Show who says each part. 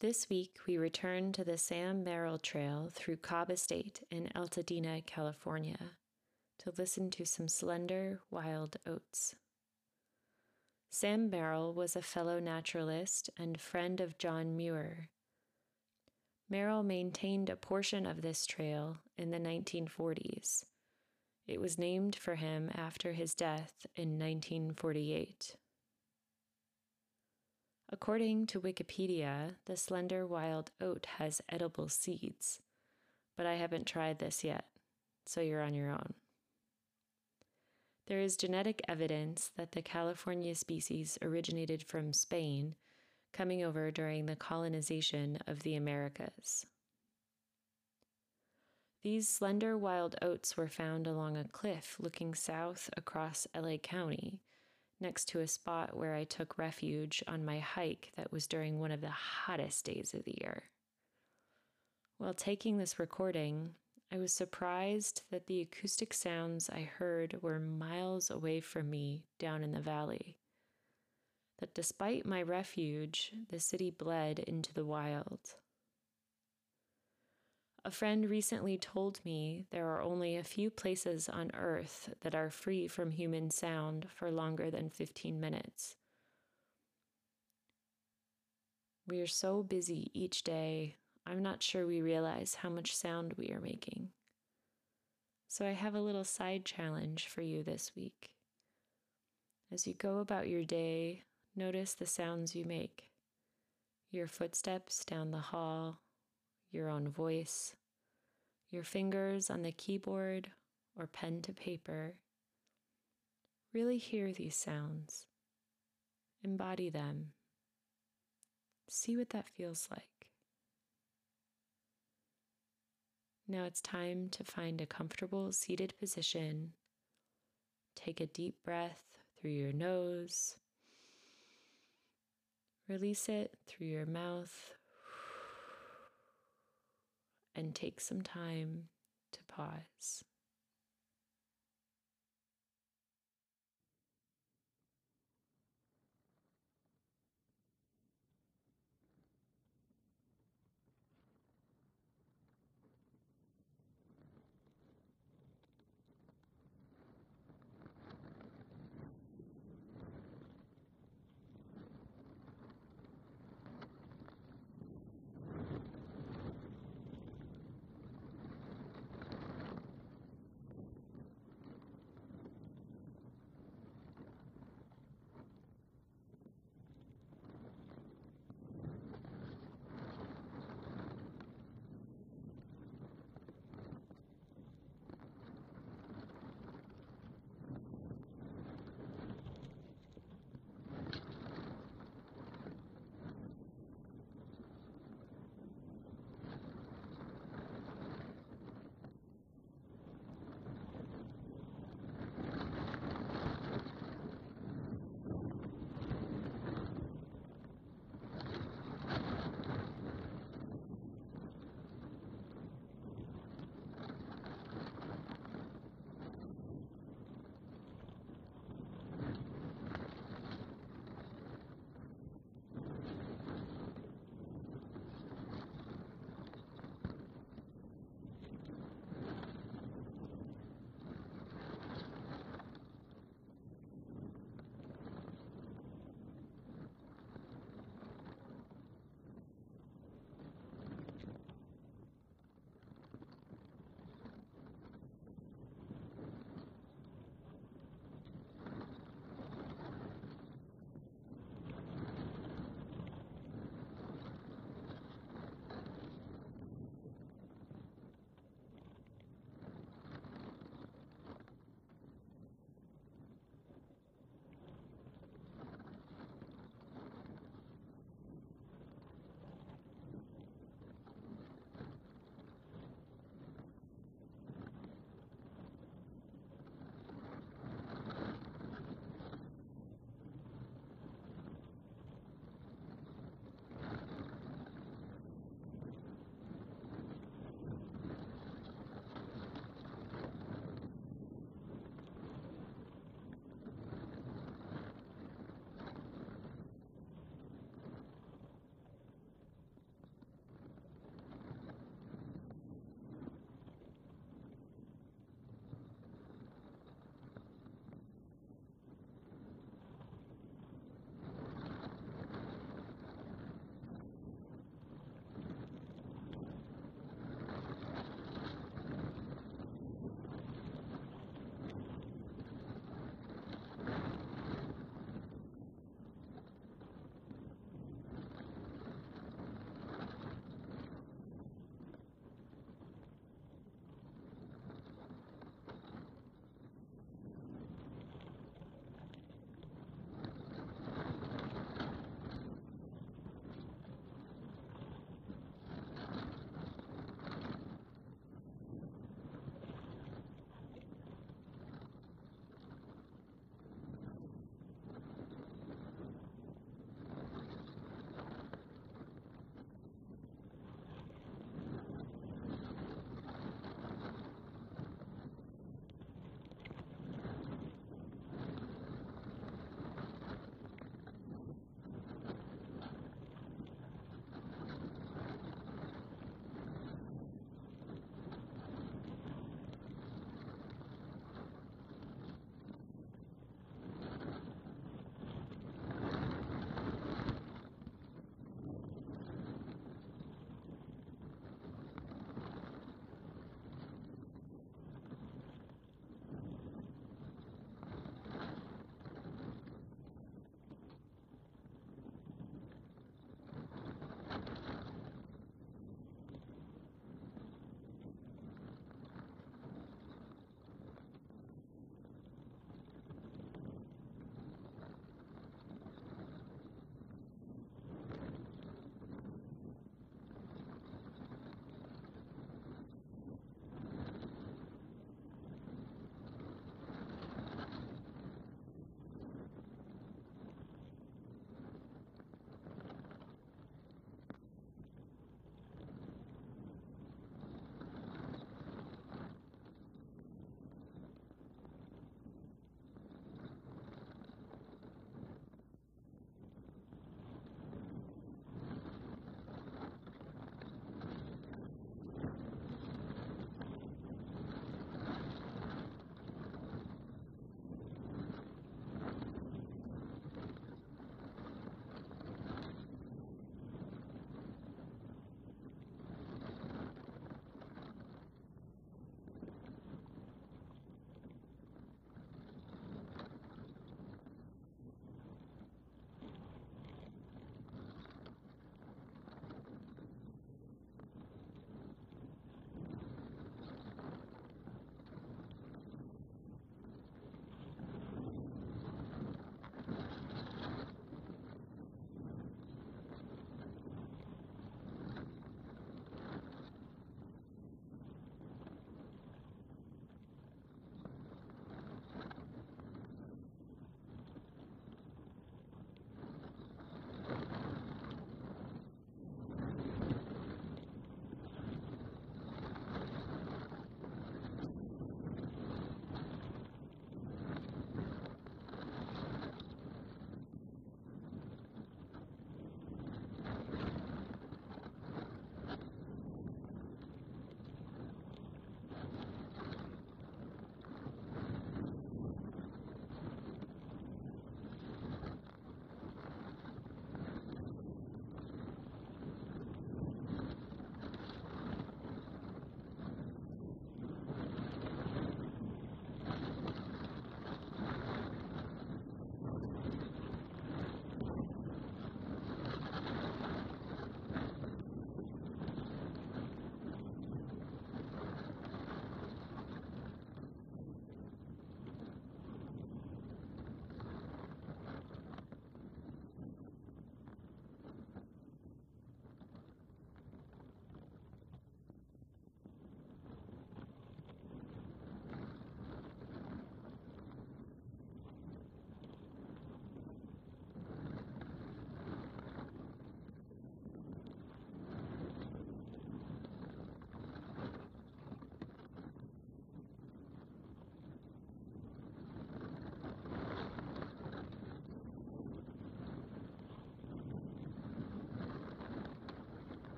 Speaker 1: This week, we return to the Sam Merrill Trail through Cobb Estate in Altadena, California, to listen to some slender wild oats. Sam Merrill was a fellow naturalist and friend of John Muir. Merrill maintained a portion of this trail in the 1940s. It was named for him after his death in 1948. According to Wikipedia, the slender wild oat has edible seeds, but I haven't tried this yet, so you're on your own. There is genetic evidence that the California species originated from Spain, coming over during the colonization of the Americas. These slender wild oats were found along a cliff looking south across LA County next to a spot where I took refuge on my hike that was during one of the hottest days of the year. While taking this recording, I was surprised that the acoustic sounds I heard were miles away from me down in the valley. That despite my refuge, the city bled into the wild. A friend recently told me there are only a few places on Earth that are free from human sound for longer than 15 minutes. We are so busy each day, I'm not sure we realize how much sound we are making. So I have a little side challenge for you this week. As you go about your day, notice the sounds you make your footsteps down the hall your own voice, your fingers on the keyboard or pen to paper. Really hear these sounds, embody them, see what that feels like. Now it's time to find a comfortable seated position. Take a deep breath through your nose. Release it through your mouth and take some time to pause.